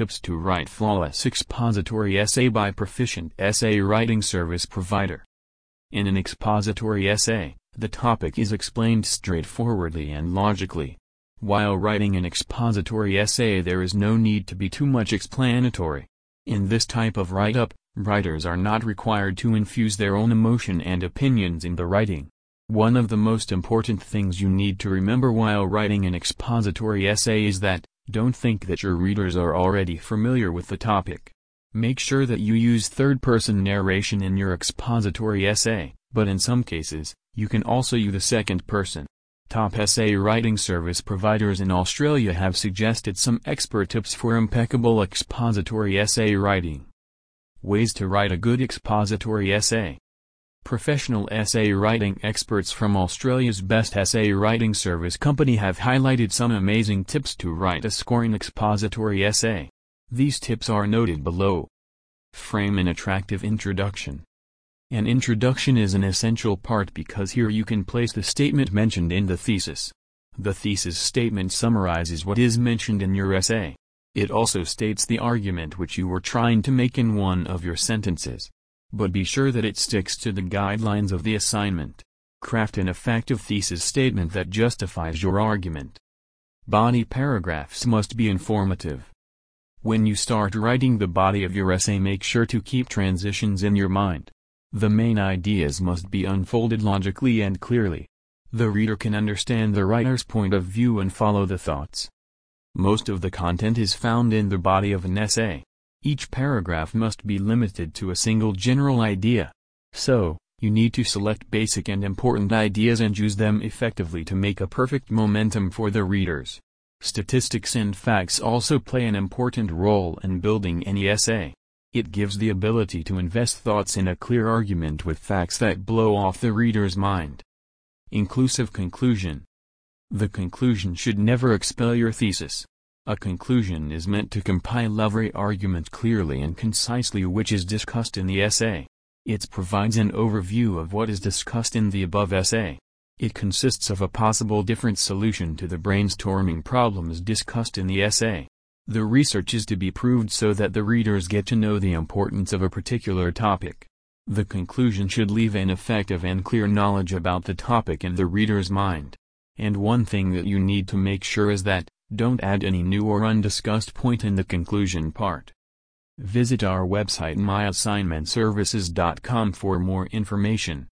tips to write flawless expository essay by proficient essay writing service provider. In an expository essay, the topic is explained straightforwardly and logically. While writing an expository essay there is no need to be too much explanatory. In this type of write-up, writers are not required to infuse their own emotion and opinions in the writing. One of the most important things you need to remember while writing an expository essay is that, don't think that your readers are already familiar with the topic. Make sure that you use third-person narration in your expository essay, but in some cases, you can also use the second person. Top essay writing service providers in Australia have suggested some expert tips for impeccable expository essay writing. Ways to write a good expository essay. Professional essay writing experts from Australia's best essay writing service company have highlighted some amazing tips to write a scoring expository essay. These tips are noted below. Frame an attractive introduction. An introduction is an essential part because here you can place the statement mentioned in the thesis. The thesis statement summarizes what is mentioned in your essay. It also states the argument which you were trying to make in one of your sentences but be sure that it sticks to the guidelines of the assignment. Craft an effective thesis statement that justifies your argument. Body paragraphs must be informative. When you start writing the body of your essay make sure to keep transitions in your mind. The main ideas must be unfolded logically and clearly. The reader can understand the writer's point of view and follow the thoughts. Most of the content is found in the body of an essay. Each paragraph must be limited to a single general idea. So, you need to select basic and important ideas and use them effectively to make a perfect momentum for the readers. Statistics and facts also play an important role in building any essay. It gives the ability to invest thoughts in a clear argument with facts that blow off the reader's mind. Inclusive conclusion. The conclusion should never expel your thesis. A conclusion is meant to compile every argument clearly and concisely which is discussed in the essay. It provides an overview of what is discussed in the above essay. It consists of a possible different solution to the brainstorming problems discussed in the essay. The research is to be proved so that the readers get to know the importance of a particular topic. The conclusion should leave an effective and clear knowledge about the topic in the reader's mind. And one thing that you need to make sure is that, don't add any new or undiscussed point in the conclusion part. Visit our website myassignmentservices.com for more information.